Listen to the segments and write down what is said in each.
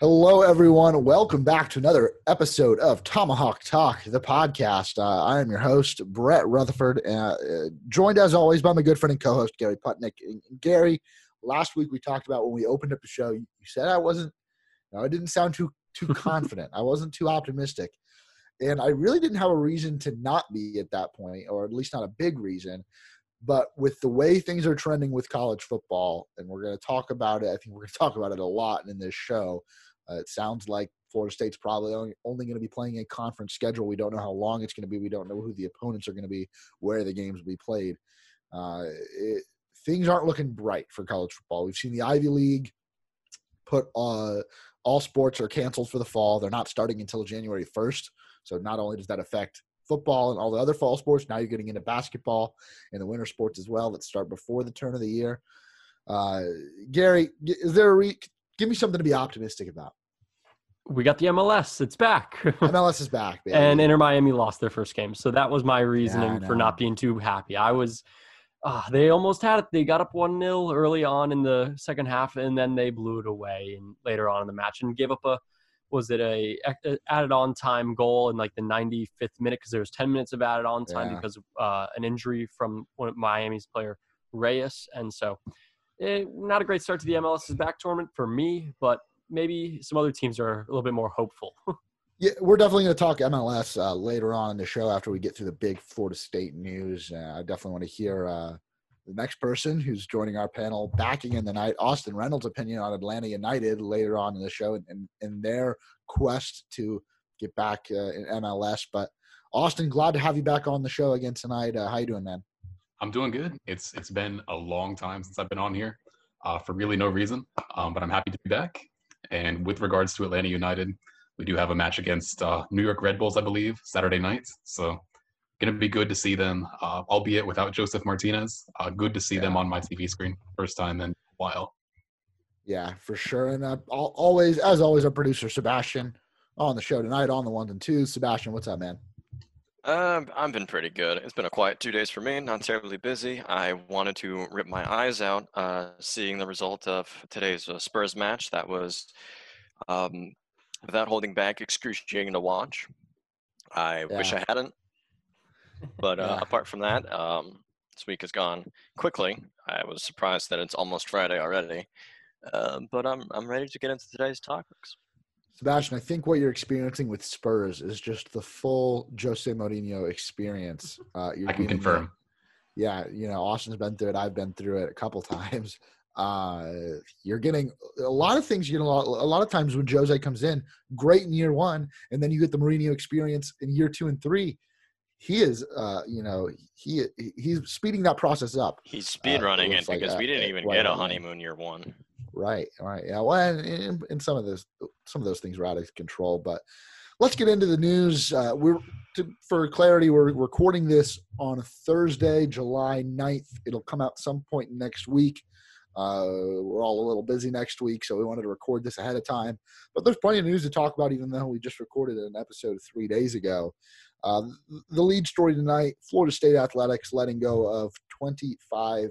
Hello, everyone. Welcome back to another episode of Tomahawk Talk, the podcast. Uh, I am your host, Brett Rutherford, uh, joined as always by my good friend and co host, Gary Putnick. And Gary, last week we talked about when we opened up the show, you said I wasn't, no, I didn't sound too too confident. I wasn't too optimistic. And I really didn't have a reason to not be at that point, or at least not a big reason. But with the way things are trending with college football, and we're going to talk about it, I think we're going to talk about it a lot in this show. Uh, it sounds like Florida State's probably only, only going to be playing a conference schedule. We don't know how long it's going to be. We don't know who the opponents are going to be, where the games will be played. Uh, it, things aren't looking bright for college football. We've seen the Ivy League put uh, all sports are canceled for the fall. They're not starting until January 1st. So not only does that affect football and all the other fall sports, now you're getting into basketball and the winter sports as well that start before the turn of the year. Uh, Gary, is there a re- give me something to be optimistic about? We got the MLS. It's back. MLS is back. Baby. and Inter Miami lost their first game, so that was my reasoning yeah, for not being too happy. I was. Uh, they almost had it. They got up one 0 early on in the second half, and then they blew it away. And later on in the match, and gave up a was it a, a added on time goal in like the 95th minute because there was 10 minutes of added on time yeah. because uh, an injury from one of Miami's player Reyes, and so it, eh, not a great start to the MLS's back tournament for me, but maybe some other teams are a little bit more hopeful. yeah, we're definitely going to talk MLS uh, later on in the show after we get through the big Florida State news. Uh, I definitely want to hear uh, the next person who's joining our panel backing in the night, Austin Reynolds' opinion on Atlanta United later on in the show and, in their quest to get back uh, in MLS. But Austin, glad to have you back on the show again tonight. Uh, how you doing, man? I'm doing good. It's it's been a long time since I've been on here, uh, for really no reason. Um, but I'm happy to be back. And with regards to Atlanta United, we do have a match against uh, New York Red Bulls, I believe, Saturday night. So going to be good to see them, uh, albeit without Josef Martinez. Uh, good to see yeah. them on my TV screen, first time in a while. Yeah, for sure. And uh, always, as always, our producer Sebastian on the show tonight on the ones and twos. Sebastian, what's up, man? Uh, I've been pretty good. It's been a quiet two days for me, not terribly busy. I wanted to rip my eyes out uh, seeing the result of today's uh, Spurs match. That was, um, without holding back, excruciating to watch. I yeah. wish I hadn't. But uh, yeah. apart from that, um, this week has gone quickly. I was surprised that it's almost Friday already. Uh, but I'm I'm ready to get into today's topics. Sebastian, I think what you're experiencing with Spurs is just the full Jose Mourinho experience. Uh, I can confirm. Yeah, you know, Austin's been through it. I've been through it a couple times. Uh, you're getting a lot of things. You know, a lot of times when Jose comes in, great in year one, and then you get the Mourinho experience in year two and three. He is, uh, you know, he he's speeding that process up. He's speed running uh, it because like, we didn't even get a honeymoon year one. Right. All right. Yeah. Well, and, and, some of those some of those things were out of control, but let's get into the news. Uh, we're to, for clarity, we're recording this on Thursday, July 9th. It'll come out some point next week. Uh, we're all a little busy next week, so we wanted to record this ahead of time. But there's plenty of news to talk about, even though we just recorded an episode three days ago. Uh, the lead story tonight Florida State Athletics letting go of 25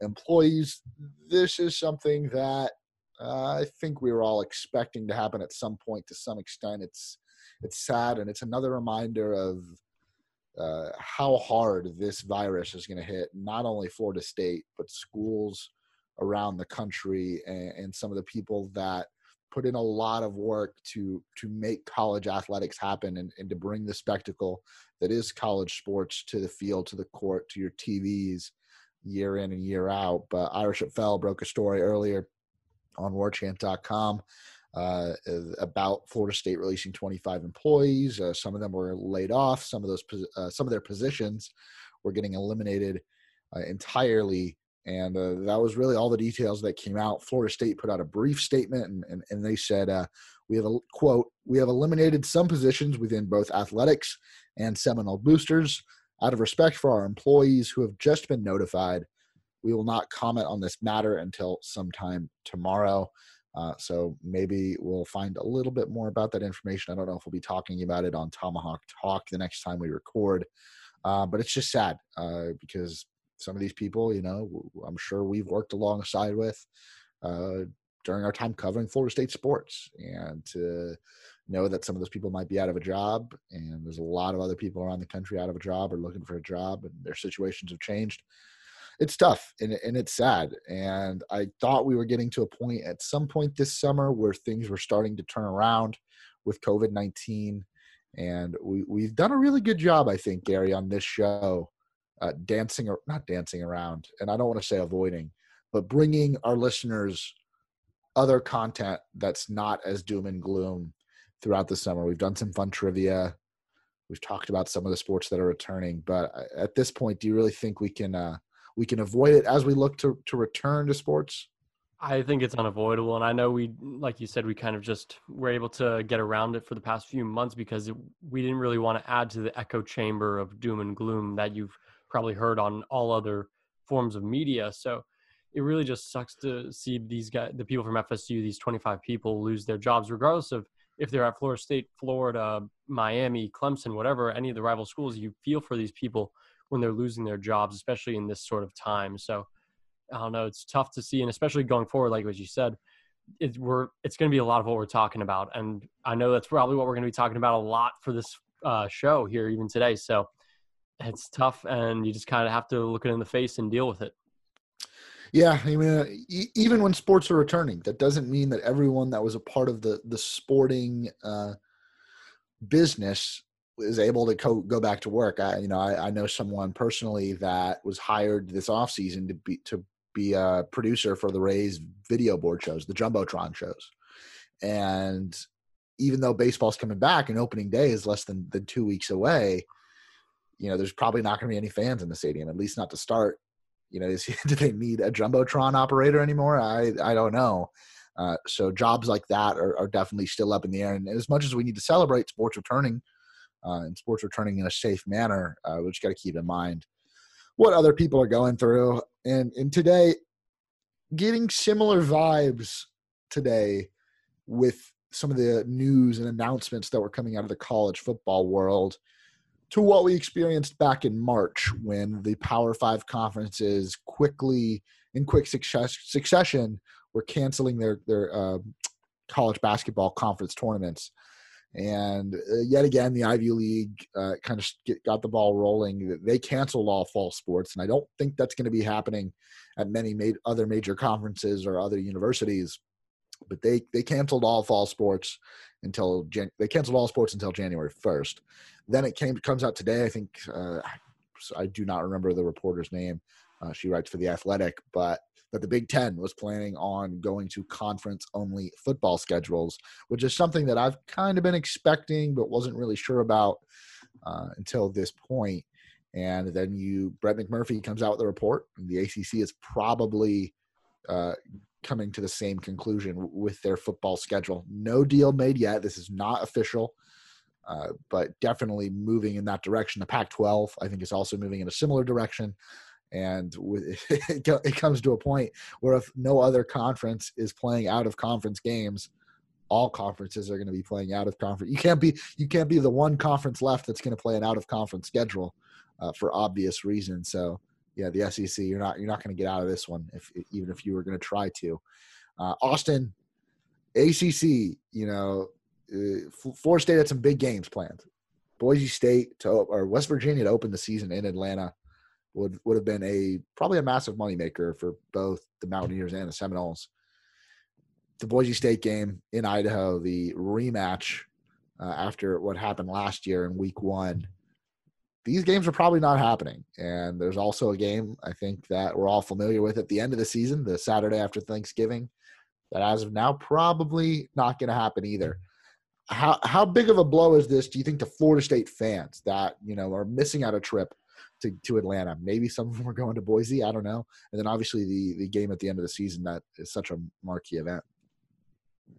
employees. This is something that uh, I think we were all expecting to happen at some point to some extent. It's it's sad and it's another reminder of uh, how hard this virus is going to hit not only Florida State but schools around the country and, and some of the people that put in a lot of work to to make college athletics happen and, and to bring the spectacle that is college sports to the field, to the court, to your TVs year in and year out. But Ira Schoffel broke a story earlier on warchant.com uh, about Florida State releasing 25 employees. Uh, some of them were laid off. Some of those, uh, some of their positions were getting eliminated uh, entirely and uh, that was really all the details that came out. Florida State put out a brief statement, and, and, and they said, uh, "We have a quote: We have eliminated some positions within both athletics and Seminole boosters out of respect for our employees who have just been notified. We will not comment on this matter until sometime tomorrow." Uh, so maybe we'll find a little bit more about that information. I don't know if we'll be talking about it on Tomahawk Talk the next time we record, uh, but it's just sad uh, because some of these people, you know, I'm sure we've worked alongside with, uh, during our time covering Florida State sports and to know that some of those people might be out of a job and there's a lot of other people around the country out of a job or looking for a job and their situations have changed. It's tough and, and it's sad and i thought we were getting to a point at some point this summer where things were starting to turn around with covid-19 and we, we've done a really good job i think gary on this show uh, dancing or not dancing around and i don't want to say avoiding but bringing our listeners other content that's not as doom and gloom throughout the summer. We've done some fun trivia. We've talked about some of the sports that are returning, but uh, at this point, do you really think we can uh, we can avoid it as we look to to return to sports? I think it's unavoidable, and I know we, like you said, we kind of just were able to get around it for the past few months because it, we didn't really want to add to the echo chamber of doom and gloom that you've probably heard on all other forms of media. So it really just sucks to see these guys, the people from FSU, these 25 people, lose their jobs, regardless of if they're at Florida State, Florida, Miami, Clemson, whatever, any of the rival schools, you feel for these people when they're losing their jobs, especially in this sort of time. So I don't know, it's tough to see, and especially going forward, like what you said, it, we're it's going to be a lot of what we're talking about, and I know that's probably what we're going to be talking about a lot for this uh, show here even today. So it's tough, and you just kind of have to look it in the face and deal with it. Yeah, I mean, uh, even when sports are returning, that doesn't mean that everyone that was a part of the the sporting uh, business is able to co- go back to work. I, you know, I, I know someone personally that was hired this off season to be to be a producer for the Rays video board shows, the jumbotron shows, and even though baseball's coming back and opening day is less than than two weeks away, you know, there's probably not going to be any fans in the stadium, at least not to start you know, is, do they need a jumbotron operator anymore? I I don't know. Uh, so jobs like that are, are, definitely still up in the air. And as much as we need to celebrate sports returning uh, and sports returning in a safe manner, uh, we just got to keep in mind what other people are going through. And and today, getting similar vibes today with some of the news and announcements that were coming out of the college football world to what we experienced back in March when the Power Five conferences quickly, in quick success, succession, were canceling their their uh, college basketball conference tournaments. And uh, yet again, the Ivy League uh, kind of get, got the ball rolling. They canceled all fall sports, and I don't think that's going to be happening at many ma- other major conferences or other universities. But they they canceled all fall sports until Jan- they canceled all sports until January first. Then it came comes out today. I think uh, I do not remember the reporter's name. Uh, she writes for the Athletic, but that the Big Ten was planning on going to conference only football schedules, which is something that I've kind of been expecting but wasn't really sure about uh, until this point. And then you, Brett McMurphy comes out with a report, and the ACC is probably uh, coming to the same conclusion with their football schedule. No deal made yet. This is not official. Uh, but definitely moving in that direction. The Pac-12, I think, is also moving in a similar direction, and it comes to a point where if no other conference is playing out of conference games, all conferences are going to be playing out of conference. You can't be you can't be the one conference left that's going to play an out of conference schedule uh, for obvious reasons. So yeah, the SEC, you're not you're not going to get out of this one if even if you were going to try to. Uh, Austin, ACC, you know, uh, Florida State had some big games planned. Boise State to or West Virginia to open the season in Atlanta would would have been a probably a massive moneymaker for both the Mountaineers and the Seminoles. The Boise State game in Idaho, the rematch uh, after what happened last year in Week One. These games are probably not happening, and there's also a game I think that we're all familiar with at the end of the season, the Saturday after Thanksgiving, that as of now probably not going to happen either how how big of a blow is this? Do you think to Florida State fans that you know are missing out a trip to, to Atlanta? Maybe some of them are going to Boise. I don't know. And then obviously the the game at the end of the season that is such a marquee event.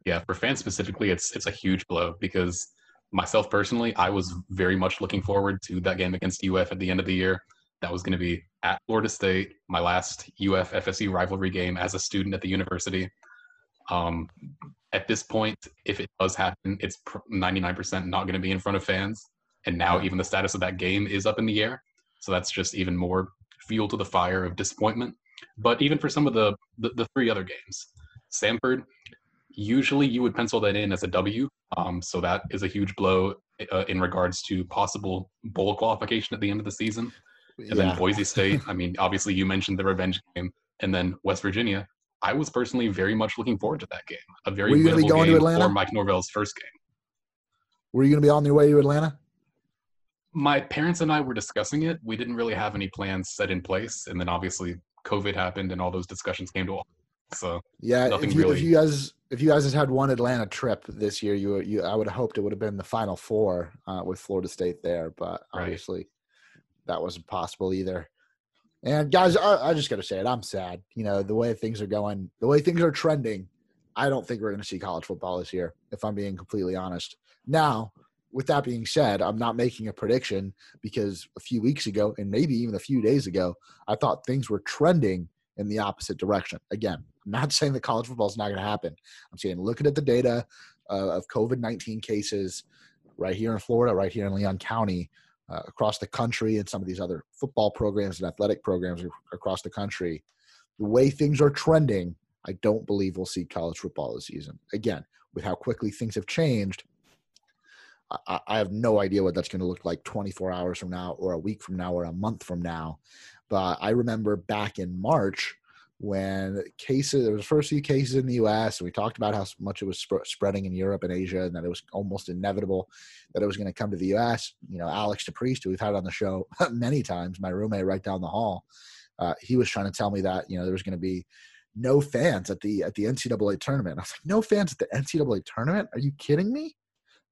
Yeah, for fans specifically, it's it's a huge blow because myself personally, I was very much looking forward to that game against UF at the end of the year. That was going to be at Florida State, my last UF FSU rivalry game as a student at the university. Um, at this point, if it does happen, it's 99% not going to be in front of fans. And now even the status of that game is up in the air. So that's just even more fuel to the fire of disappointment. But even for some of the, the, the three other games, Samford, usually you would pencil that in as a W. Um, so that is a huge blow uh, in regards to possible bowl qualification at the end of the season. And yeah. then Boise State. I mean, obviously you mentioned the revenge game, and then West Virginia. I was personally very much looking forward to that game. A very Were you winnable going game to Atlanta? for Mike Norvell's first game. Were you going to be on your way to Atlanta? My parents and I were discussing it. We didn't really have any plans set in place, and then obviously COVID happened, and all those discussions came to a so yeah, if you, really... if you, guys if you guys had had one Atlanta trip this year, you you I would have hoped it would have been the Final Four uh, with Florida State there, but obviously that wasn't possible either. And guys, I, I just got to say it. I'm sad. You know the way things are going, the way things are trending. I don't think we're going to see college football this year. If I'm being completely honest. Now, with that being said, I'm not making a prediction because a few weeks ago, and maybe even a few days ago, I thought things were trending in the opposite direction. Again, I'm not saying that college football is not going to happen. I'm saying looking at the data uh, of COVID 19 cases right here in Florida, right here in Leon County, uh, across the country, and some of these other football programs and athletic programs across the country, the way things are trending, I don't believe we'll see college football this season. Again, with how quickly things have changed, I, I have no idea what that's going to look like 24 hours from now, or a week from now, or a month from now. But I remember back in March when cases, there was the first few cases in the U.S. and we talked about how much it was sp- spreading in Europe and Asia, and that it was almost inevitable that it was going to come to the U.S. You know, Alex DePriest, who we've had on the show many times, my roommate right down the hall, uh, he was trying to tell me that you know there was going to be no fans at the at the NCAA tournament. I was like, no fans at the NCAA tournament? Are you kidding me?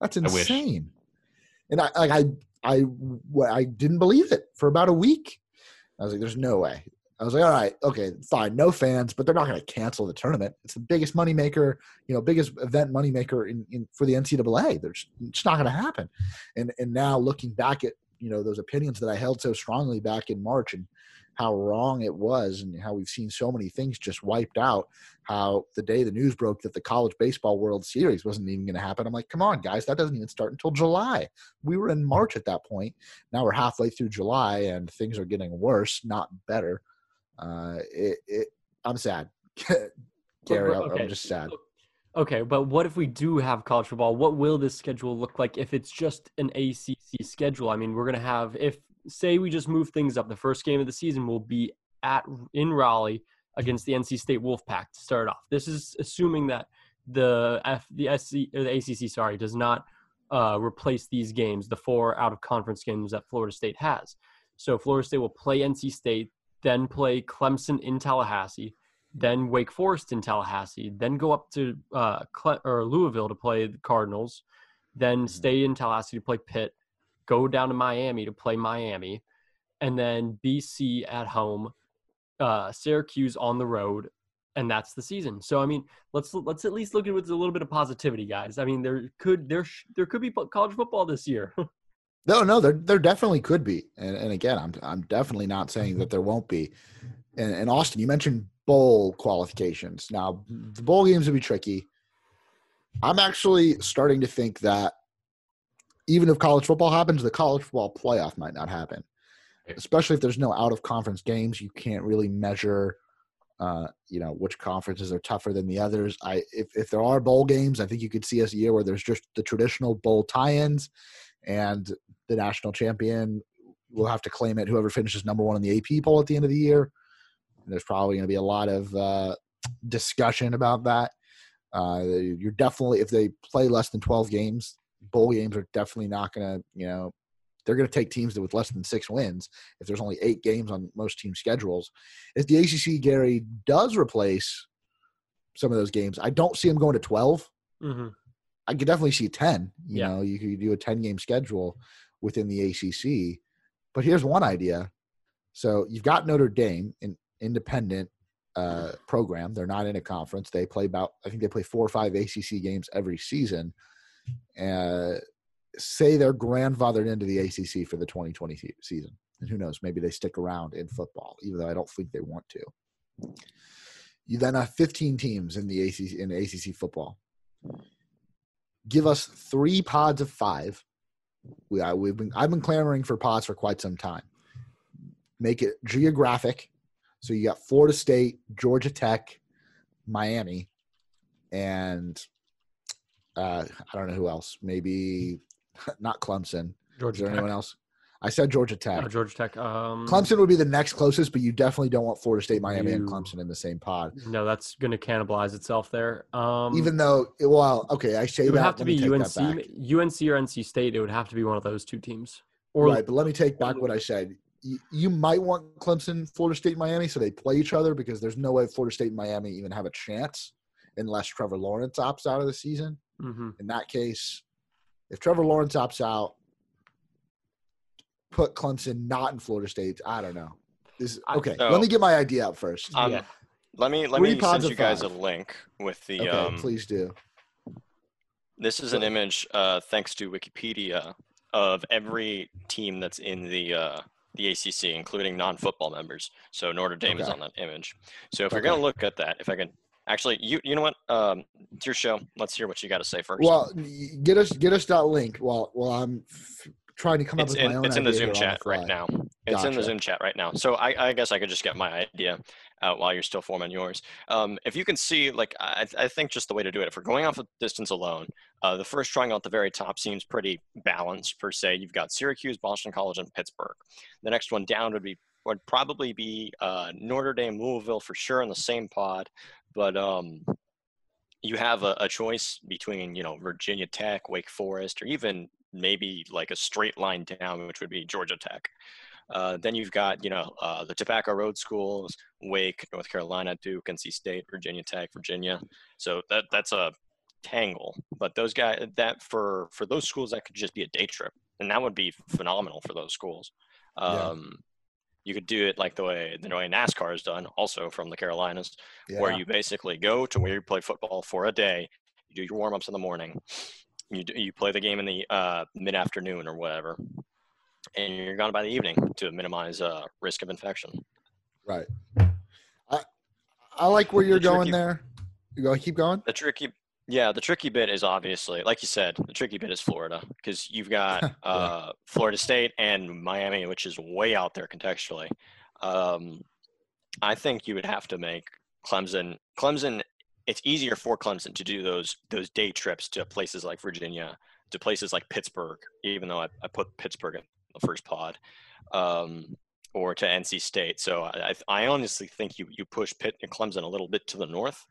That's insane. I and I like I I I didn't believe it for about a week. I was like, there's no way. I was like, all right, okay, fine, no fans, but they're not going to cancel the tournament. It's the biggest moneymaker, you know, biggest event moneymaker in, in for the NCAA. There's it's not going to happen. And and now looking back at you know those opinions that I held so strongly back in March and how wrong it was and how we've seen so many things just wiped out. How the day the news broke that the college baseball World Series wasn't even going to happen, I'm like, come on, guys, that doesn't even start until July. We were in March at that point. Now we're halfway through July and things are getting worse, not better. Uh, it, it I'm sad. Gary, okay. I'm just sad. Okay, but what if we do have college football? What will this schedule look like if it's just an ACC schedule? I mean, we're going to have if say we just move things up, the first game of the season will be at in Raleigh against the NC State Wolfpack to start off. This is assuming that the F, the SC or the ACC sorry does not uh, replace these games, the four out of conference games that Florida State has. So Florida State will play NC State, then play Clemson in Tallahassee, then Wake Forest in Tallahassee, then go up to uh, Cle- or Louisville to play the Cardinals, then mm-hmm. stay in Tallahassee to play Pitt, go down to Miami to play Miami, and then BC at home, uh, Syracuse on the road, and that's the season. So I mean, let's let's at least look at it with a little bit of positivity, guys. I mean, there could there there could be college football this year. no, no, there there definitely could be, and and again, I'm I'm definitely not saying that there won't be. And, and Austin, you mentioned bowl qualifications. Now, the bowl games would be tricky. I'm actually starting to think that even if college football happens, the college football playoff might not happen. Especially if there's no out of conference games, you can't really measure, uh, you know, which conferences are tougher than the others. I if if there are bowl games, I think you could see us a year where there's just the traditional bowl tie-ins, and the national champion will have to claim it. Whoever finishes number one in the AP poll at the end of the year. And there's probably going to be a lot of uh, discussion about that. Uh, you're definitely if they play less than 12 games, bowl games are definitely not going to, you know, they're going to take teams with less than six wins if there's only eight games on most team schedules. If the ACC, Gary, does replace some of those games, I don't see them going to 12. Mm-hmm. I could definitely see 10. You yeah. know, you could do a 10 game schedule within the ACC. But here's one idea. So you've got Notre Dame, an independent uh, program. They're not in a conference. They play about, I think they play four or five ACC games every season uh, say they're grandfathered into the ACC for the 2020 season. And who knows, maybe they stick around in football, even though I don't think they want to. You then have 15 teams in the ACC in ACC football. Give us three pods of five. We I, we've been I've been clamoring for pods for quite some time. Make it geographic, so you got Florida State, Georgia Tech, Miami, and uh, I don't know who else. Maybe not Clemson. Georgia Is there Tech. anyone else? I said Georgia Tech. Oh, Georgia Tech. Um, Clemson would be the next closest, but you definitely don't want Florida State, Miami, you, and Clemson in the same pod. No, that's going to cannibalize itself there. Um, Even though, well, okay, I say it would have to be UNC, UNC or NC State. It would have to be one of those two teams. Or, right, but let me take back what I said. You, you might want Clemson, Florida State, Miami, so they play each other because there's no way Florida State and Miami even have a chance unless Trevor Lawrence opts out of the season. Mm-hmm. In that case, if Trevor Lawrence opts out, put Clemson not in Florida State. I don't know. This okay. So, let me get my idea out first. Um, yeah. Let me let Three me send you guys five. a link with the. Okay, um, please do. This is an image, uh, thanks to Wikipedia, of every team that's in the uh, the ACC, including non-football members. So Notre Dame okay. is on that image. So if okay. you're going to look at that, if I can actually, you you know what? Um, it's your show. Let's hear what you got to say first. Well, get us get us that link while while I'm trying to come it's up with in, my own. It's in the Zoom chat right now. It's gotcha. in the Zoom chat right now. So I, I, guess I could just get my idea out while you're still forming yours. Um, if you can see, like, I, I, think just the way to do it, if we're going off of distance alone, uh, the first triangle at the very top seems pretty balanced per se. You've got Syracuse, Boston College, and Pittsburgh. The next one down would be would probably be uh, Notre Dame, Louisville for sure in the same pod, but um, you have a, a, choice between you know Virginia Tech, Wake Forest, or even maybe like a straight line down, which would be Georgia Tech. Uh, then you've got, you know, uh, the Tobacco Road schools, Wake, North Carolina, Duke, NC State, Virginia Tech, Virginia. So that that's a tangle. But those guys, that for for those schools, that could just be a day trip, and that would be phenomenal for those schools. Um, yeah. You could do it like the way the way NASCAR is done, also from the Carolinas, yeah. where you basically go to where you play football for a day. You do your warm ups in the morning, you you play the game in the uh, mid afternoon or whatever, and you're gone by the evening to minimize uh, risk of infection. Right. I I like where you're the going tricky, there. You go. Keep going. The tricky. Yeah, the tricky bit is obviously, like you said, the tricky bit is Florida because you've got uh. Florida State and Miami, which is way out there contextually. Um, I think you would have to make Clemson. Clemson it's easier for Clemson to do those those day trips to places like Virginia, to places like Pittsburgh, even though I, I put Pittsburgh in the first pod, um, or to NC State. So I, I honestly think you you push Pitt and Clemson a little bit to the north,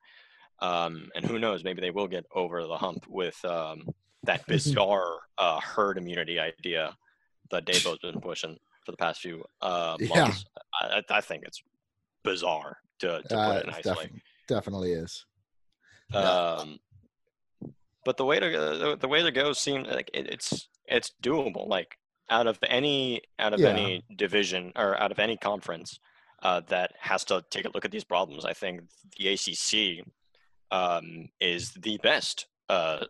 um, and who knows, maybe they will get over the hump with um, that bizarre uh, herd immunity idea that Dabo's been pushing for the past few uh, months. Yeah. I, I, think it's bizarre to, to uh, put it nicely. Def- definitely is. Um, but the way to the, the way to go seems like it, it's it's doable. Like out of any out of yeah. any division or out of any conference uh, that has to take a look at these problems, I think the ACC um, is the best. Uh,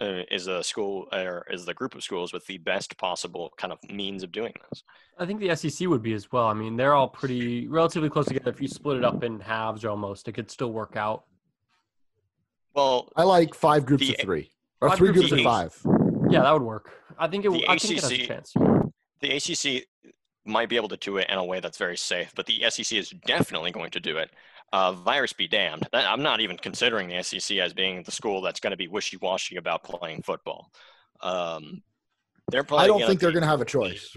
uh, is a school or is the group of schools with the best possible kind of means of doing this. I think the SEC would be as well. I mean, they're all pretty relatively close together. If you split it up in halves almost, it could still work out. Well, I like five groups the, of three or three groups of five. Yeah, that would work. I think it. I ACC, think it has a chance. The ACC might be able to do it in a way that's very safe, but the SEC is definitely going to do it. Uh, virus be damned. I'm not even considering the SEC as being the school that's going to be wishy-washy about playing football. Um, they're probably. I don't think they're going to have a choice.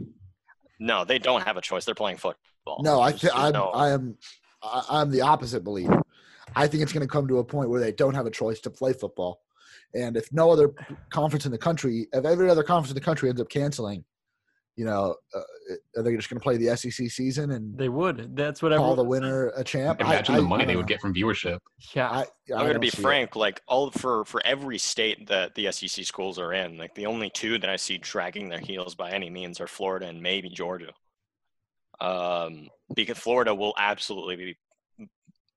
No, they don't have a choice. They're playing football. No, I th- I'm, no... I am. I'm the opposite belief. I think it's going to come to a point where they don't have a choice to play football. And if no other conference in the country, if every other conference in the country ends up canceling, you know, uh, are they just going to play the SEC season and they would? That's what call the winner a champ. Imagine I, the money I, they would get from viewership. Yeah, I, am going to be frank. It. Like all for for every state that the SEC schools are in, like the only two that I see dragging their heels by any means are Florida and maybe Georgia. Um, because Florida will absolutely be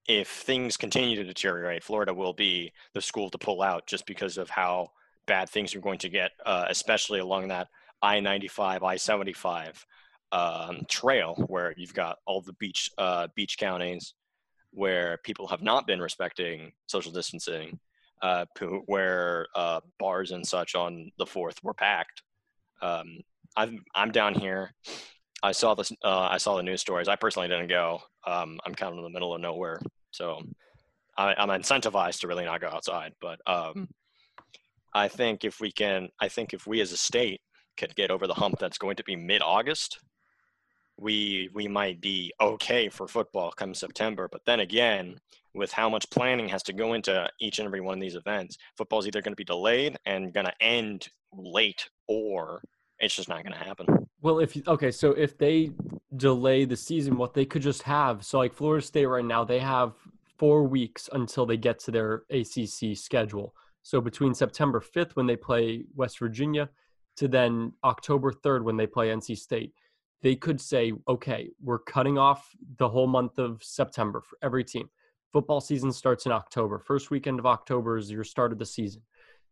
if things continue to deteriorate, Florida will be the school to pull out just because of how bad things are going to get, uh, especially along that I 95, I 75 um, trail where you've got all the beach, uh, beach counties where people have not been respecting social distancing, uh, where uh, bars and such on the 4th were packed. Um, I'm, I'm down here. I saw this. Uh, I saw the news stories. I personally didn't go. Um, I'm kind of in the middle of nowhere, so I, am incentivized to really not go outside. But um, I think if we can, I think if we as a state could get over the hump that's going to be mid-August, we we might be okay for football come September. But then again, with how much planning has to go into each and every one of these events, football's either going to be delayed and going to end late, or it's just not going to happen. Well, if okay, so if they delay the season, what they could just have, so like Florida State right now, they have four weeks until they get to their ACC schedule. So between September 5th when they play West Virginia to then October 3rd when they play NC State, they could say, okay, we're cutting off the whole month of September for every team. Football season starts in October. First weekend of October is your start of the season.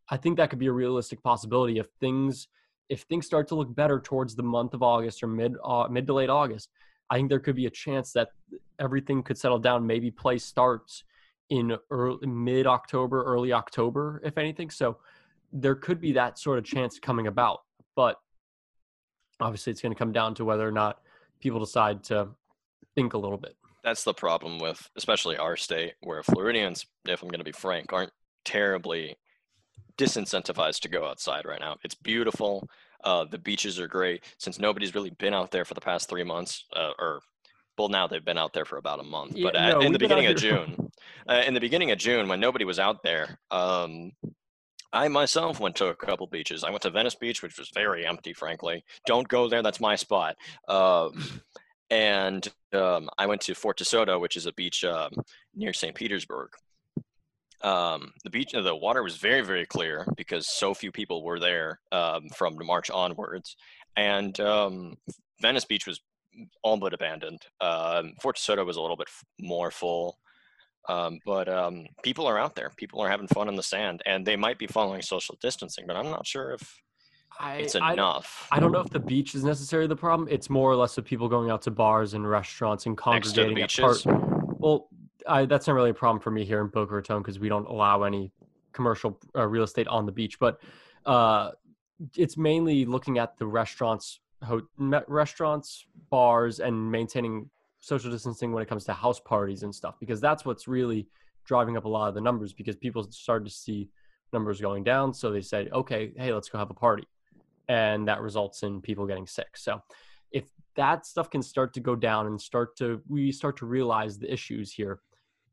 I think that could be a realistic possibility if things if things start to look better towards the month of August or mid uh, mid to late August. I think there could be a chance that everything could settle down. Maybe play starts in early, mid October, early October, if anything. So there could be that sort of chance coming about. But obviously, it's going to come down to whether or not people decide to think a little bit. That's the problem with, especially our state, where Floridians, if I'm going to be frank, aren't terribly disincentivized to go outside right now. It's beautiful. Uh, the beaches are great. Since nobody's really been out there for the past three months, uh, or well, now they've been out there for about a month. Yeah, but no, in the beginning of June, uh, in the beginning of June, when nobody was out there, um, I myself went to a couple beaches. I went to Venice Beach, which was very empty, frankly. Don't go there; that's my spot. Um, and um, I went to Fort DeSoto, which is a beach um, near St. Petersburg. Um, the beach, the water was very, very clear because so few people were there um, from March onwards, and um, Venice Beach was all but abandoned. Um, Fort DeSoto was a little bit f- more full, um, but um, people are out there. People are having fun in the sand, and they might be following social distancing, but I'm not sure if I, it's enough. I, I, don't know if the beach is necessarily the problem. It's more or less of people going out to bars and restaurants and congregating at part. Well, I, that's not really a problem for me here in Boca Raton because we don't allow any commercial uh, real estate on the beach. But uh, it's mainly looking at the restaurants, ho- restaurants, bars, and maintaining social distancing when it comes to house parties and stuff because that's what's really driving up a lot of the numbers because people started to see numbers going down so they said okay hey let's go have a party and that results in people getting sick so if that stuff can start to go down and start to we start to realize the issues here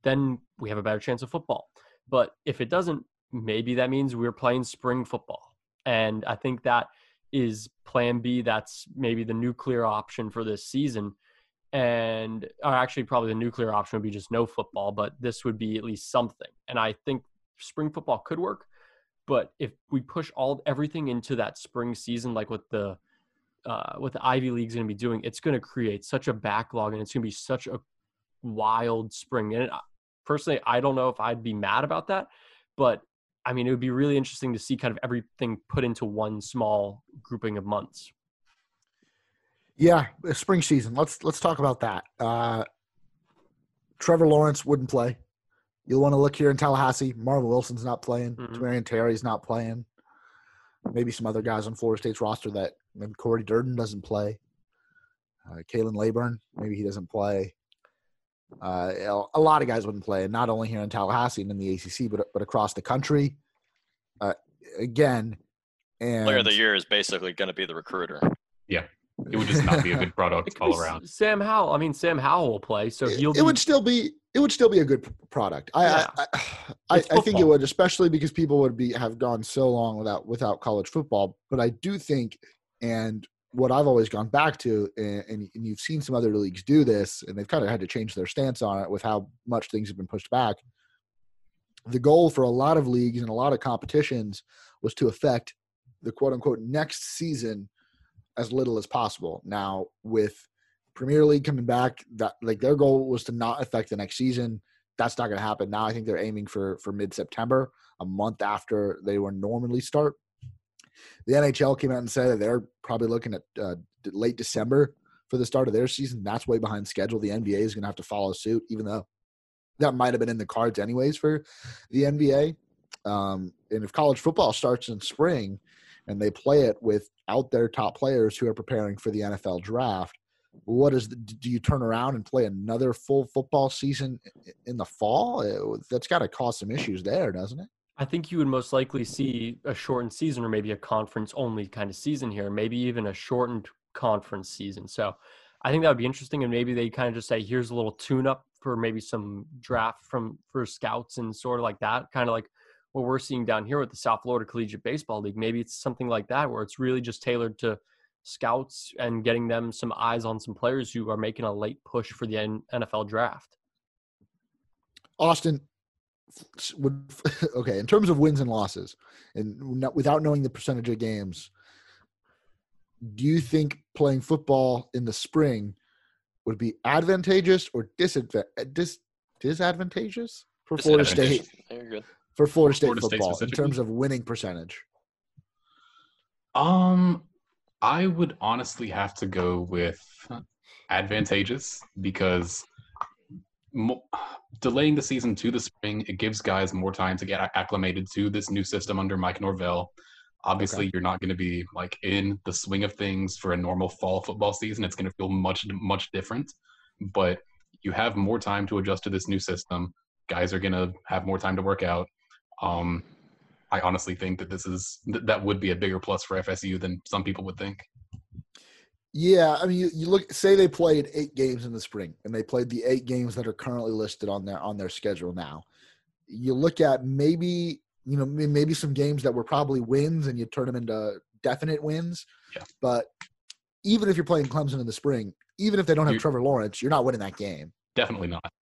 then we have a better chance of football. But if it doesn't, maybe that means we're playing spring football. And I think that is plan B. That's maybe the nuclear option for this season. And or actually, probably the nuclear option would be just no football, but this would be at least something. And I think spring football could work. But if we push all everything into that spring season, like what the uh, what the Ivy League's going to be doing, it's going to create such a backlog, and it's going to be such a wild spring. And personally, I don't know if I'd be mad about that, but I mean, it would be really interesting to see kind of everything put into one small grouping of months. Yeah, spring season. Let's let's talk about that. Uh, Trevor Lawrence wouldn't play. You'll want to look here in Tallahassee. Marvin Wilson's not playing. mm Marion Terry's not playing. Maybe some other guys on Florida State's roster that maybe Cory Durden doesn't play. Uh, Khalan Laborn, maybe he doesn't play. Uh, a lot of guys wouldn't play, not only here in Tallahassee and in the ACC, but but across the country. Uh, again, and player of the year is basically going to be the recruiter. Yeah, it would just not be a good product all around. Sam Howell. I mean, Sam Howell will play, so he'll. It, be... would still be. It would still be a good product. I yeah. I, I, I, think it would, especially because people would be have gone so long without without college football. But I do think, and what I've always gone back to, and, and, you've seen some other leagues do this, and they've kind of had to change their stance on it with how much things have been pushed back. The goal for a lot of leagues and a lot of competitions was to affect the quote unquote next season as little as possible. Now, with Premier League coming back, that like their goal was to not affect the next season. That's not going to happen. Now, I think they're aiming for for mid September, a month after they would normally start. The NHL came out and said that they're probably looking at uh, late December for the start of their season. That's way behind schedule. The NBA is going to have to follow suit, even though that might have been in the cards anyways for the NBA. Um, and if college football starts in spring and they play it without their top players who are preparing for the NFL draft, what is the, do you turn around and play another full football season in the fall? It, that's got to cause some issues there, doesn't it? I think you would most likely see a shortened season or maybe a conference only kind of season here, maybe even a shortened conference season. So I think that would be interesting. And maybe they kind of just say, here's a little tune up for maybe some draft from for scouts and sort of like that, kind of like what we're seeing down here with the South Florida Collegiate Baseball League. Maybe it's something like that where it's really just tailored to scouts and getting them some eyes on some players who are making a late push for the NFL draft. Austin, would okay in terms of wins and losses, and not, without knowing the percentage of games, do you think playing football in the spring would be advantageous or disadvantageous? Eh, dis, disadvantageous for Florida State? For Florida State Florida football State in terms of winning percentage. Um, I would honestly have to go with advantageous because mo- delaying the season to the spring it gives guys more time to get acclimated to this new system under Mike Norvell. Obviously, okay. you're not going to be like in the swing of things for a normal fall football season. It's going to feel much much different, but you have more time to adjust to this new system. Guys are going to have more time to work out. Um, I honestly think that this is that would be a bigger plus for FSU than some people would think. Yeah, I mean, you, you, look. Say they played eight games in the spring, and they played the eight games that are currently listed on their on their schedule now. You look at maybe you know maybe some games that were probably wins, and you turn them into definite wins. Yeah. But even if you're playing Clemson in the spring, even if they don't have you're, Trevor Lawrence, you're not winning that game. Definitely not.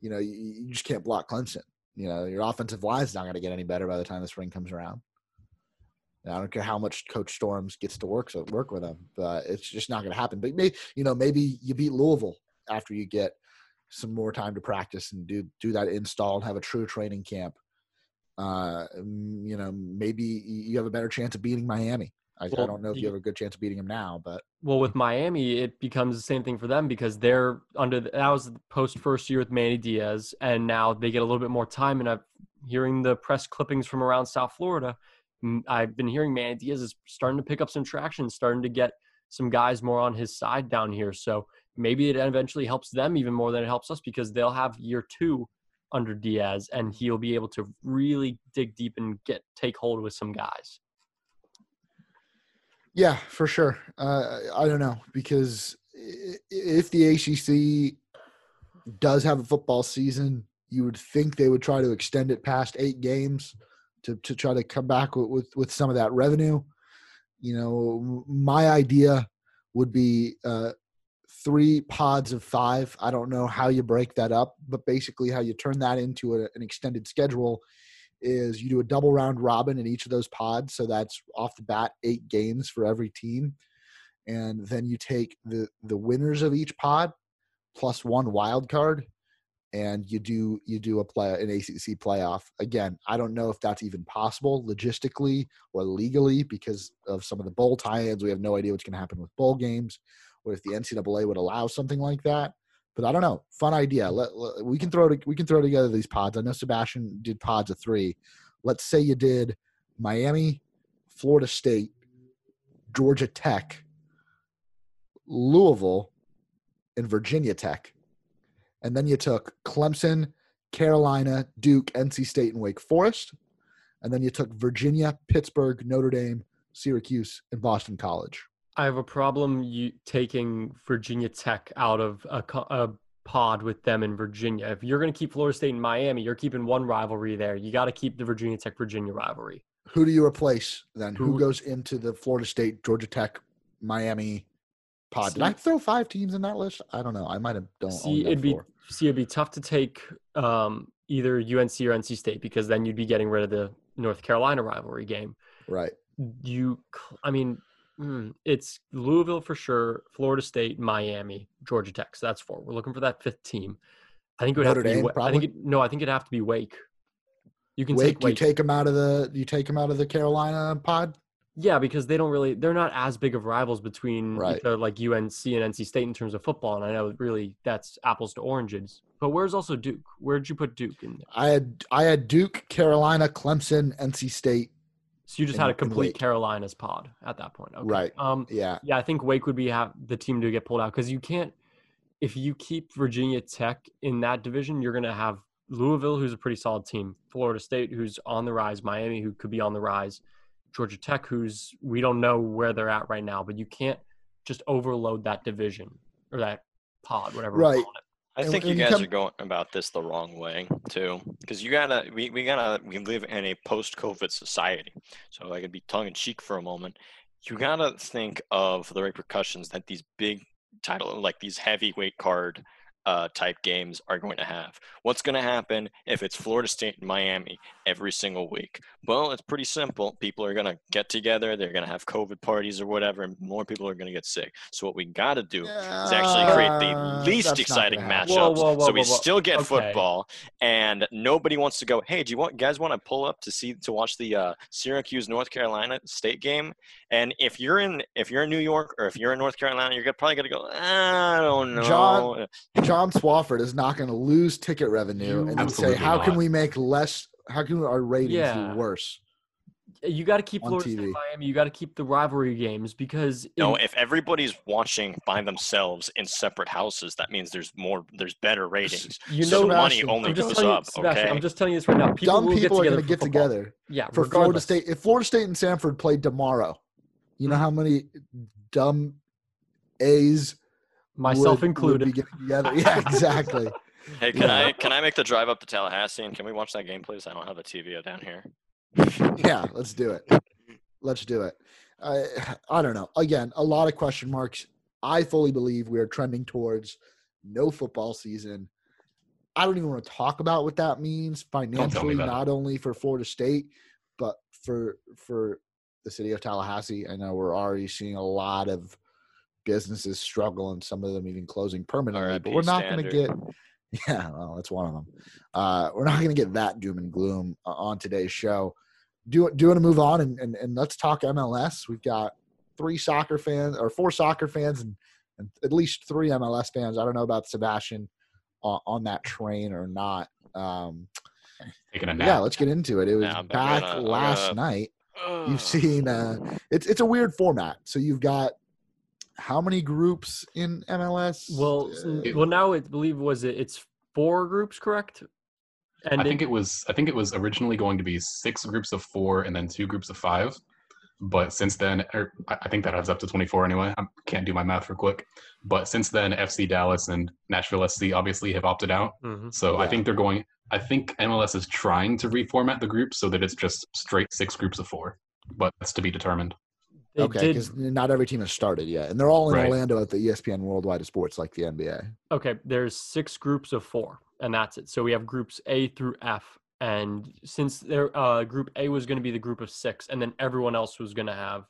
You know, you, you just can't block Clemson. You know, your offensive line is not going to get any better by the time the spring comes around. I don't care how much Coach Storms gets to work so work with them, but it's just not going to happen. But maybe you know maybe you beat Louisville after you get some more time to practice and do do that install and have a true training camp. Uh, you know, maybe you have a better chance of beating Miami. I, well, I don't know if you, you have a good chance of beating them now, but well, with Miami, it becomes the same thing for them because they're under the, that was the post first year with Manny Diaz, and now they get a little bit more time. And I'm hearing the press clippings from around South Florida I've been hearing Manny Diaz is starting to pick up some traction, starting to get some guys more on his side down here. So maybe it eventually helps them even more than it helps us because they'll have year two under Diaz and he'll be able to really dig deep and get take hold with some guys. Yeah, for sure. Uh, I don't know because if the ACC does have a football season, you would think they would try to extend it past eight games to to try to come back with, with, with some of that revenue. You know, my idea would be uh, three pods of five. I don't know how you break that up, but basically how you turn that into a, an extended schedule is you do a double round robin in each of those pods. So that's off the bat eight games for every team, and then you take the the winners of each pod plus one wild card and you do you do a play an ACC playoff. Again, I don't know if that's even possible logistically or legally because of some of the bowl tie-ins. We have no idea what's going to happen with bowl games, or if the NCAA would allow something like that. But I don't know. Fun idea. Let, let, we can throw we can throw together these pods. I know Sebastian did pods of three. Let's say you did Miami, Florida State, Georgia Tech, Louisville, and Virginia Tech and then you took Clemson, Carolina, Duke, NC State, and Wake Forest. And then you took Virginia, Pittsburgh, Notre Dame, Syracuse, and Boston College. I have a problem you taking Virginia Tech out of a, a pod with them in Virginia. If you're going to keep Florida State and Miami, you're keeping one rivalry there. You got to keep the Virginia Tech Virginia rivalry. Who do you replace then? Who, Who goes into the Florida State, Georgia Tech, Miami pod? Did I throw five teams in that list? I don't know. I might have done. See, it'd be see, it'd be tough to take um, either UNC or NC State because then you'd be getting rid of the North Carolina rivalry game. Right. You, I mean, mm, it's Louisville for sure, Florida State, Miami, Georgia Tech. So that's four. We're looking for that fifth team. I think it would Notre have to Dame, be. Probably? I think it, no. I think it'd have to be Wake. You can Wake, take Wake. You take them out of the. You take them out of the Carolina pod. Yeah, because they don't really they're not as big of rivals between right. like UNC and NC State in terms of football, and I know really that's apples to oranges. But where's also Duke? Where'd you put Duke in? There? I had I had Duke, Carolina, Clemson, NC State, So you just had a complete Carolinas pod at that point. Okay. Right. Um, Yeah. yeah, I think Wake would be ha- the team to get pulled out because you can't. If you keep Virginia Tech in that division, you're going to have Louisville, who's a pretty solid team, Florida State, who's on the rise, Miami, who could be on the rise, Georgia Tech, who's we don't know where they're at right now, but you can't just overload that division or that pod, whatever. Right. I think you you guys come- are going about this the wrong way too, because you gotta we, we gotta we live in a post-COVID society. So I could be tongue in cheek for a moment. You gotta think of the repercussions that these big title like these heavyweight card uh, type games are going to have. What's going to happen if it's Florida State and Miami every single week? Well, it's pretty simple. People are going to get together. They're going to have COVID parties or whatever, and more people are going to get sick. So what we got to do is actually create the Uh, least exciting matchups. Whoa, whoa, whoa, so we still get Okay. football, and nobody wants to go. Hey, do you want guys want to pull up to see to watch the uh, Syracuse North Carolina State game? And if you're in if you're in New York or if you're in North Carolina, you're probably gonna go. I don't know. John- John Swofford is not going to lose ticket revenue You- and then say, Absolutely "How can we make less? How can our ratings Yeah. be worse?" You got to keep On Florida State, Miami. You got to keep the rivalry games because No, in- if everybody's watching by themselves in separate houses, that means there's more, there's better ratings. you so know the money only I'm just goes telling you, up. Sebastian, Okay. I'm just telling you this right now. People Dumb will people are going to get football. together Yeah, for Florida. State. If Florida State and Sanford played tomorrow, you know Mhm. how many dumb A's myself would- included. would be getting together? Yeah, exactly. Hey, can Yeah. I can I make the drive up to Tallahassee and can we watch that game, please? I don't have a TV down here. yeah, let's do it. Let's do it. I I don't know. Again, a lot of question marks. I fully believe we are trending towards no football season. I don't even want to talk about what that means tell me financially, it. not only for Florida State, but for for the city of Tallahassee. I know we're already seeing a lot of businesses struggle and some of them even closing permanently. But we're not going to get yeah, well, that's one of them. Uh, we're not going to get that doom and gloom uh, on today's show. Do do you want to move on and, and and let's talk MLS? We've got three soccer fans or four soccer fans and, and at least three MLS fans. I don't know about Sebastian on, on that train or not. Um, Taking a yeah, let's get into it. It was back gonna- last gonna- night. You've seen uh, it's it's a weird format. So you've got how many groups in MLS? Well, s- Uh, well, now I believe was it? It's four groups, correct? And I think it was I think it was originally going to be six groups of four and then two groups of five. But since then, or I I think that adds up to 24 anyway. I can't do my math real quick. But since then, FC Dallas and Nashville SC obviously have opted out. Mhm. So I think they're going. I think MLS is trying to reformat the group so that it's just straight six groups of four. But that's to be determined. They okay, because not every team has started yet, and they're all in Right. Orlando at the ESPN Worldwide of Sports, like the NBA. Okay, there's six groups of four, and that's it. So we have groups A through F, and since their uh, group A was going to be the group of six, and then everyone else was going to have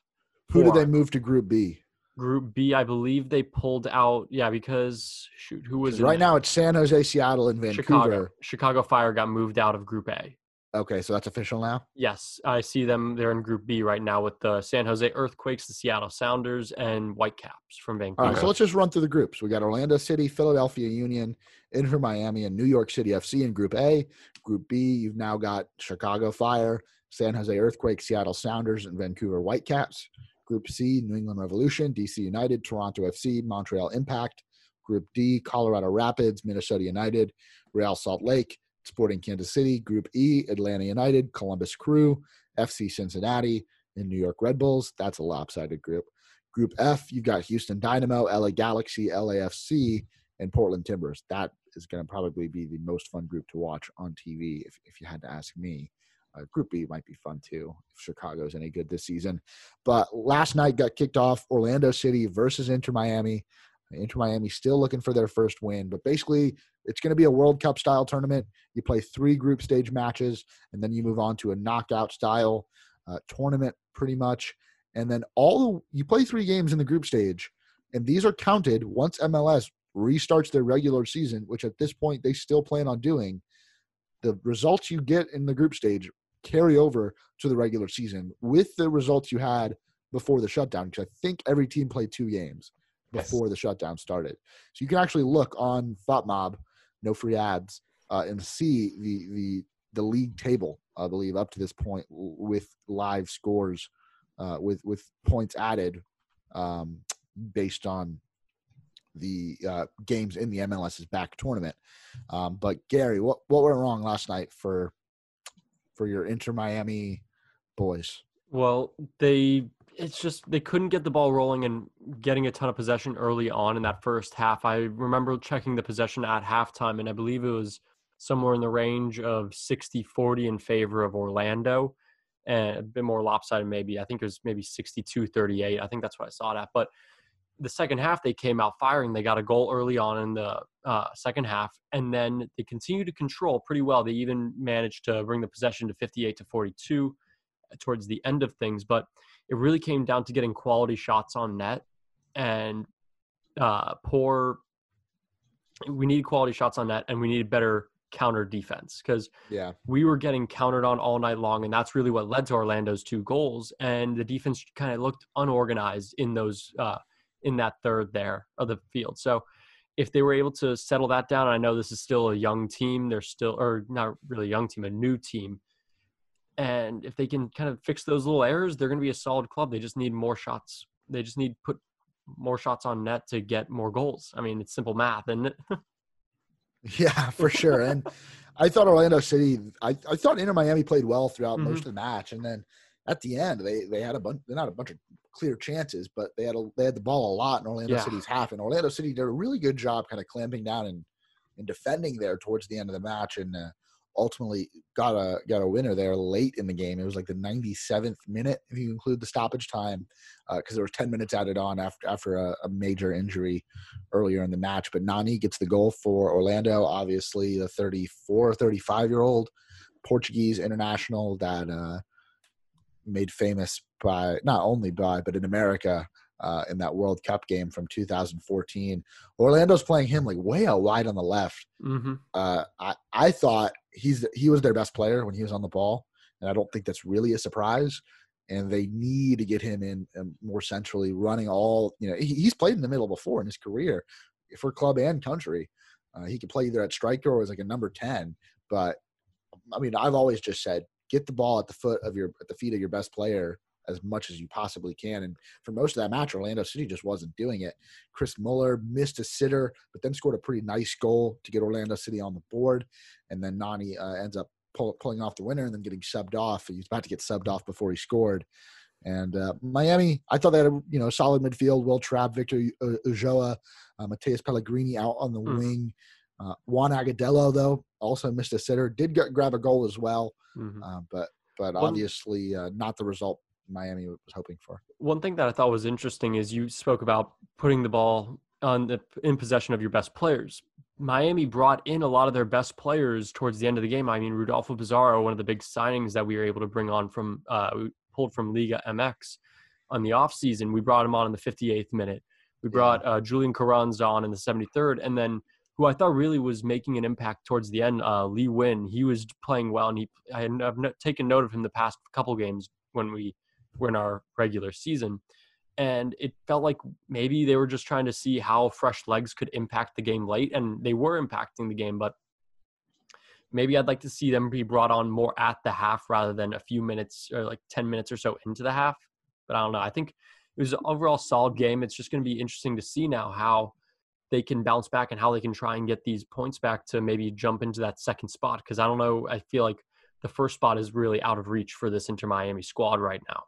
Who did they move to Group B? Group B, I believe they pulled out. Yeah, because shoot, who was in right that? now it's San Jose, Seattle, and Vancouver. Chicago. Chicago Fire got moved out of Group A. Okay, so that's official now. Yes, I see them. They're in Group B right now with the San Jose Earthquakes, the Seattle Sounders, and Whitecaps from Vancouver. All right, so let's just run through the groups. We got Orlando City, Philadelphia Union, Inter Miami, and New York City FC in Group A. Group B, you've now got Chicago Fire, San Jose Earthquakes, Seattle Sounders, and Vancouver Whitecaps. Group C, New England Revolution, DC United, Toronto FC, Montreal Impact. Group D, Colorado Rapids, Minnesota United, Real Salt Lake, Sporting Kansas City. Group E, Atlanta United, Columbus Crew, FC Cincinnati, and New York Red Bulls. That's a lopsided group. Group F, you've got Houston Dynamo, LA Galaxy, LAFC, and Portland Timbers. That is going to probably be the most fun group to watch on TV if, if you had to ask me. Uh, group B might be fun too if Chicago's any good this season. But last night got kicked off Orlando City versus Inter Miami. Inter Miami still looking for their first win, but basically it's going to be a World Cup style tournament. You play three group stage matches, and then you move on to a knockout style uh, tournament, pretty much. And then all the, you play three games in the group stage, and these are counted once MLS restarts their regular season, which at this point they still plan on doing. The results you get in the group stage carry over to the regular season with the results you had before the shutdown. Because I think every team played two games Yes. before the shutdown started. So you can actually look on FOTMob, no free ads, uh, and see the the the league table I believe, up to this point with live scores, uh, with with points added um, based on the uh, games in the MLS's back tournament. Um, but Gary, what what went wrong last night for for your Inter Miami boys? Well, they it's just they couldn't get the ball rolling and getting a ton of possession early on in that first half. I remember checking the possession at halftime, and I believe it was somewhere in the range of 60-40 in favor of Orlando and a bit more lopsided maybe. I think it was maybe 62-38. I think that's what I saw it at. But the second half they came out firing. They got a goal early on in the uh, second half, and then they continued to control pretty well. They even managed to bring the possession to 58 to 42 towards the end of things, but it really came down to getting quality shots on net and uh, poor. We needed quality shots on net, and we needed better counter defense because yeah we were getting countered on all night long and that's really what led to orlando's two goals and the defense kind of looked unorganized in those uh, in that third there of the field. So if they were able to settle that down, I know this is still a young team. They're still, or not really a young team, a new team. And if they can kind of fix those little errors, they're going to be a solid club. They just need more shots. They just need put more shots on net to get more goals. I mean, it's simple math, isn't it? yeah, for sure. And I thought Orlando City, I, I thought Inter Miami played well throughout mm-hmm. most of the match. And then at the end, they, they had a bunch, they're not a bunch of clear chances, but they had a, they had the ball a lot in Orlando yeah. City's half, and Orlando City did a really good job kind of clamping down and and defending there towards the end of the match, and uh, ultimately got a got a winner there late in the game. It was like the 97th minute if you include the stoppage time, because uh, there was 10 minutes added on after after a, a, major injury earlier in the match. But Nani gets the goal for Orlando. Obviously, the 34, 35 year old Portuguese international that uh, made famous by not only by but in America uh, in that World Cup game from 2014. Orlando's playing him like way out wide on the left. Mm-hmm. Uh, I I thought he's he was their best player when he was on the ball, and I don't think that's really a surprise. And they need to get him in um, more centrally, running all. You know, he, he's played in the middle before in his career for club and country. Uh, he could play either at striker or as like a number ten. But I mean, I've always just said get the ball at the foot of your at the feet of your best player as much as you possibly can. And for most of that match, Orlando City just wasn't doing it. Chris Mueller missed a sitter, but then scored a pretty nice goal to get Orlando City on the board. And then Nani uh, ends up pull, pulling off the winner and then getting subbed off. He was about to get subbed off before he scored. And uh, Miami, I thought they had a you know solid midfield. Will Trapp, Victor Ulloa, uh, Matías Pellegrini out on the mm. wing. Uh, Juan Agudelo, though, also missed a sitter. Did get, grab a goal as well, mm-hmm. uh, but but obviously uh, not the result Miami was hoping for. One thing that I thought was interesting is you spoke about putting the ball on the in possession of your best players. Miami brought in a lot of their best players towards the end of the game. I mean, Rodolfo Pizarro, one of the big signings that we were able to bring on from uh, we pulled from Liga MX on the offseason. We brought him on in the 58th minute. We brought uh, Julian Carranza on in the 73rd, and then who I thought really was making an impact towards the end, uh, Lee Nguyen. He was playing well, and he I have taken note of him the past couple games when we were in our regular season. And it felt like maybe they were just trying to see how fresh legs could impact the game late, and they were impacting the game. But maybe I'd like to see them be brought on more at the half rather than a few minutes or like 10 minutes or so into the half. But I don't know. I think it was an overall solid game. It's just going to be interesting to see now how they can bounce back and how they can try and get these points back to maybe jump into that second spot. Because I don't know. I feel like the first spot is really out of reach for this Inter Miami squad right now.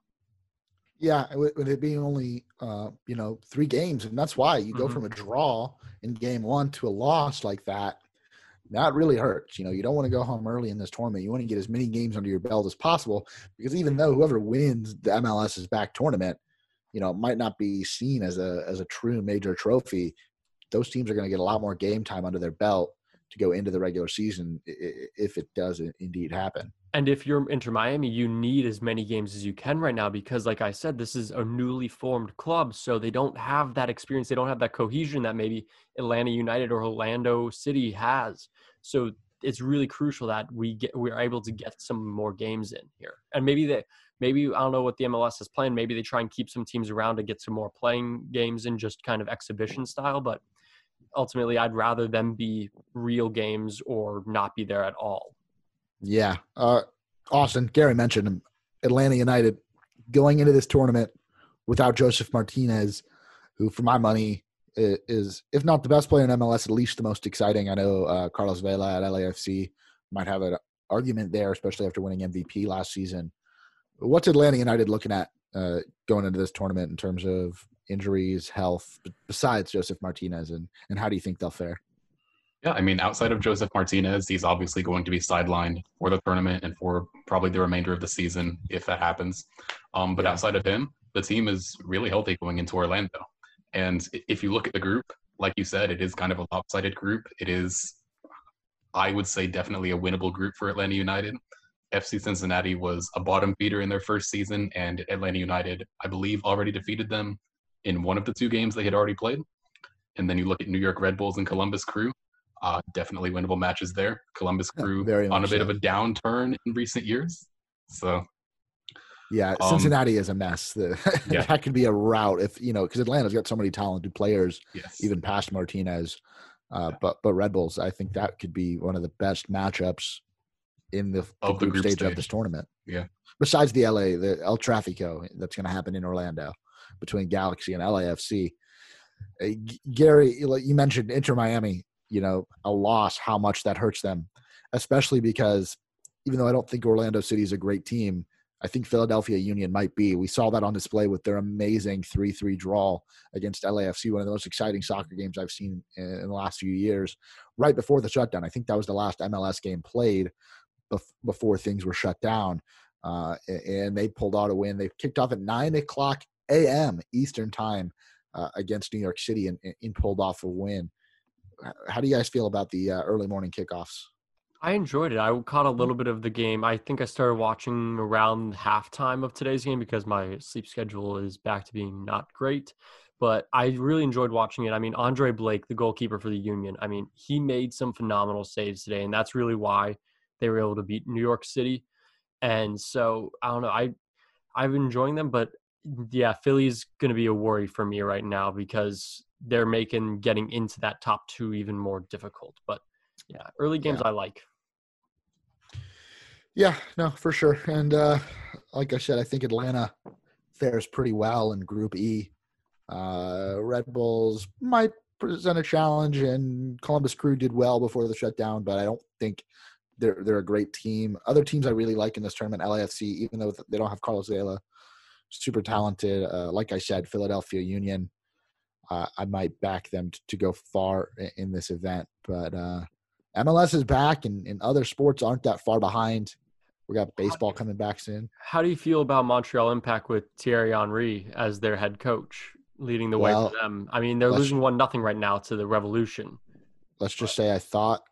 Yeah, with it being only uh, you know three games, and that's why you go mm-hmm. from a draw in game one to a loss like that. That really hurts. You know, you don't want to go home early in this tournament. You want to get as many games under your belt as possible because even though whoever wins the MLS's back tournament, you know, might not be seen as a as a true major trophy. Those teams are going to get a lot more game time under their belt to go into the regular season if it does indeed happen. And if you're Inter Miami, you need as many games as you can right now because, like I said, this is a newly formed club. So they don't have that experience. They don't have that cohesion that maybe Atlanta United or Orlando City has. So it's really crucial that we get we're able to get some more games in here. And maybe they maybe I don't know what the MLS is playing. Maybe they try and keep some teams around to get some more playing games in just kind of exhibition style. But ultimately, I'd rather them be real games or not be there at all. Yeah. Uh, Austin, Gary mentioned Atlanta United going into this tournament without Josef Martinez, who, for my money, is if not the best player in MLS, at least the most exciting. I know uh, Carlos Vela at LAFC might have an argument there, especially after winning MVP last season. What's Atlanta United looking at uh, going into this tournament in terms of injuries, health, besides Josef Martinez, and and how do you think they'll fare? Yeah, I mean, outside of Josef Martinez, he's obviously going to be sidelined for the tournament and for probably the remainder of the season if that happens. Um, but yeah. outside of him, the team is really healthy going into Orlando. And if you look at the group, like you said, it is kind of a lopsided group. It is, I would say, definitely a winnable group for Atlanta United. FC Cincinnati was a bottom feeder in their first season, and Atlanta United, I believe, already defeated them in one of the two games they had already played. And then you look at New York Red Bulls and Columbus Crew, uh, definitely winnable matches there. Columbus Crew yeah, on a bit so. of a downturn in recent years. So, yeah, um, Cincinnati is a mess. The, yeah. that could be a route if you know because Atlanta's got so many talented players, yes. even past Martinez. Uh, yeah. But but Red Bulls, I think that could be one of the best matchups in the, the, group, the group stage, stage, of this tournament. Yeah. Besides the LA, the El Trafico that's going to happen in Orlando between Galaxy and LAFC. Uh, Gary, you mentioned Inter Miami you know, a loss, how much that hurts them, especially because even though I don't think Orlando City is a great team, I think Philadelphia Union might be. We saw that on display with their amazing 3 3 draw against LAFC, one of the most exciting soccer games I've seen in, the last few years, right before the shutdown. I think that was the last MLS game played before things were shut down. Uh, and they pulled out a win. They kicked off at 9 o'clock a.m. Eastern Time uh, against New York City and, and pulled off a win how do you guys feel about the uh, early morning kickoffs? I enjoyed it. I caught a little bit of the game. I think I started watching around halftime of today's game because my sleep schedule is back to being not great. But I really enjoyed watching it. I mean, Andre Blake, the goalkeeper for the Union, I mean, he made some phenomenal saves today, and that's really why they were able to beat New York City. And so I don't know. I I've enjoying them, but yeah, Philly's going to be a worry for me right now because they're making getting into that top two even more difficult. But yeah, early games yeah. I like. Yeah, no, for sure. And uh, like I said, I think Atlanta fares pretty well in Group E. Uh, Red Bulls might present a challenge, and Columbus Crew did well before the shutdown, but I don't think they're they're a great team. Other teams I really like in this tournament, LAFC, even though they don't have Carlos Vela, super talented. Uh, like I said, Philadelphia Union uh, I might back them to, to, go far in this event. But uh, MLS is back, and, and other sports aren't that far behind. We got baseball coming back soon. How do you feel about Montreal Impact with Thierry Henry as their head coach, leading the well, way for them? I mean, they're losing one nothing right now to the Revolution. Let's just say I thought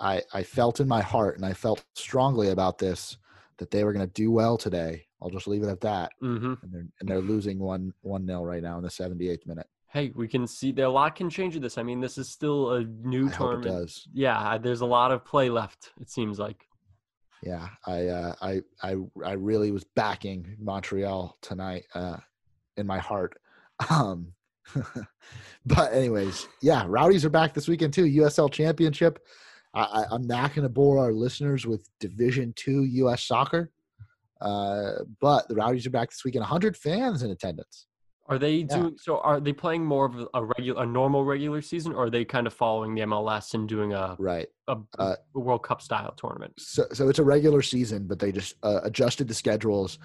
I I felt in my heart, and I felt strongly about this that they were going to do well today. I'll just leave it at that. Mm-hmm. And they're and they're losing one one nil right now in the 78th minute hey, we can see that a lot can change with this. I mean, this is still a new I tournament. Yeah, there's a lot of play left. It seems like. Yeah, I uh, I I I really was backing Montreal tonight uh, in my heart. Um, but anyways, yeah, Rowdies are back this weekend too. USL Championship. I, am not going to bore our listeners with Division Two U.S. Soccer, uh, but the Rowdies are back this weekend. 100 fans in attendance. Are they yeah. doing so? Are they playing more of a regular, a normal regular season, or are they kind of following the MLS and doing a right a, uh, a World Cup style tournament? So, so it's a regular season, but they just uh, adjusted the schedules.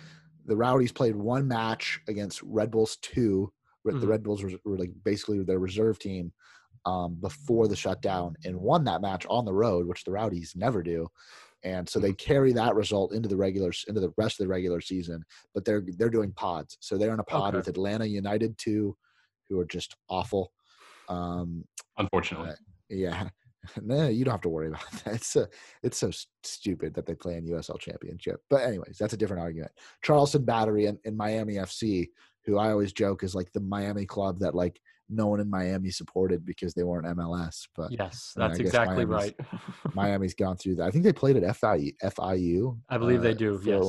The Rowdies played one match against Red Bulls 2 mm-hmm. The Red Bulls were, were, like basically their reserve team um, before the shutdown, and won that match on the road, which the Rowdies never do and so they mm-hmm. carry that result into the regular into the rest of the regular season. But they're they're doing pods, so they're in a pod okay. with Atlanta United too, who are just awful. Um, Unfortunately, uh, yeah. No, you don't have to worry about that. It's a, it's so stupid that they play in USL Championship. But anyways, that's a different argument. Charleston Battery and, and Miami FC, who I always joke is like the Miami club that like no one in Miami supported because they weren't MLS. But yes, that's I mean, I exactly Miami's, right. Miami's gone through that. I think they played at FIU. FIU I believe uh, they do. Yes.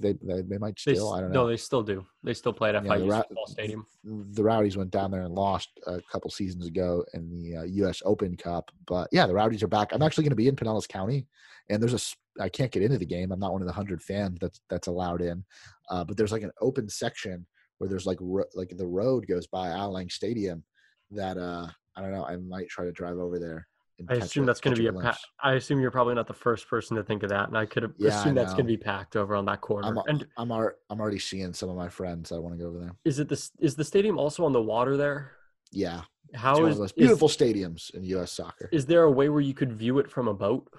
they, they they might still. They, I don't know. No, they still do. They still play at FIU Ra- Stadium. The Rowdies went down there and lost a couple seasons ago in the uh, U.S. Open Cup. But yeah, the Rowdies are back. I'm actually going to be in Pinellas County, and there's a I can't get into the game. I'm not one of the hundred fans that's that's allowed in, uh, but there's like an open section where there's like ro- like the road goes by Al Lang Stadium that uh I don't know I might try to drive over there. I assume that's going to be a. Pa- I assume you're probably not the first person to think of that, and I could yeah, assume that's going to be packed over on that corner. I'm, and I'm I'm already seeing some of my friends that want to go over there. Is it this? Is the stadium also on the water there? Yeah. How is beautiful is, stadiums in U.S. soccer? Is there a way where you could view it from a boat?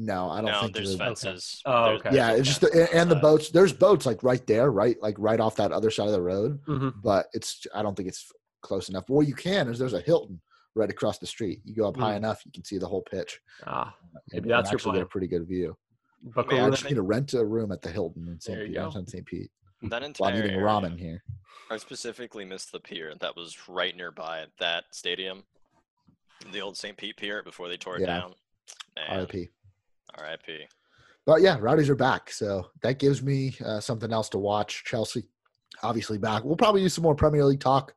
No, I don't no, think there's fences. Okay. Oh, okay. Yeah, it's just the, and the boats. There's boats like right there, right, like right off that other side of the road. Mm-hmm. But it's I don't think it's close enough. What you can is there's a Hilton right across the street. You go up mm. high enough, you can see the whole pitch. Ah, maybe and, that's and actually get a pretty good view. But I just need to rent a room at the Hilton in St. Pete. On St. Pete. That entire well, I'm eating ramen here. I specifically missed the pier that was right nearby that stadium, the old St. Pete pier before they tore it yeah. down. R.I.P. R.I.P. But yeah, Rowdies are back, so that gives me uh, something else to watch. Chelsea, obviously back. We'll probably do some more Premier League talk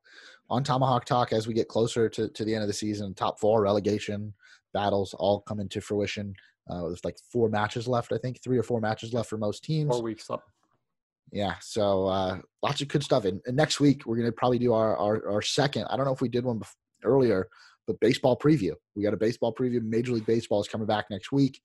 on Tomahawk Talk as we get closer to, to the end of the season. Top four relegation battles all come into fruition. Uh, there's like four matches left, I think, three or four matches left for most teams. Four weeks left. Yeah, so uh, lots of good stuff. And, and next week we're going to probably do our, our, our second. I don't know if we did one before, earlier, but baseball preview. We got a baseball preview. Major League Baseball is coming back next week.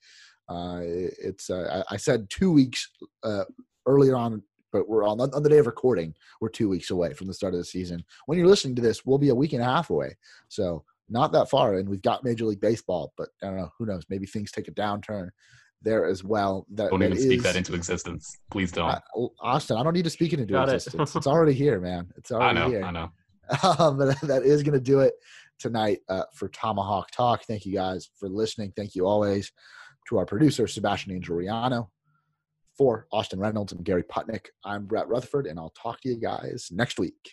Uh, it's uh, I, I, said two weeks uh, earlier on but we're on, on the day of recording. We're two weeks away from the start of the season. When you're listening to this, we'll be a week and a half away. So not that far, and we've got Major League Baseball. But I don't know. Who knows? Maybe things take a downturn there as well. That, don't that even is, speak that into existence. Please don't. Uh, Austin, I don't need to speak it into got existence. It. it's already here, man. It's already I know, here. I know. Um, but that is going to do it tonight uh, for Tomahawk Talk. Thank you guys for listening. Thank you always to our producer, Sebastian Angel Riano. For Austin Reynolds and Gary Putnick, I'm Brett Rutherford, and I'll talk to you guys next week.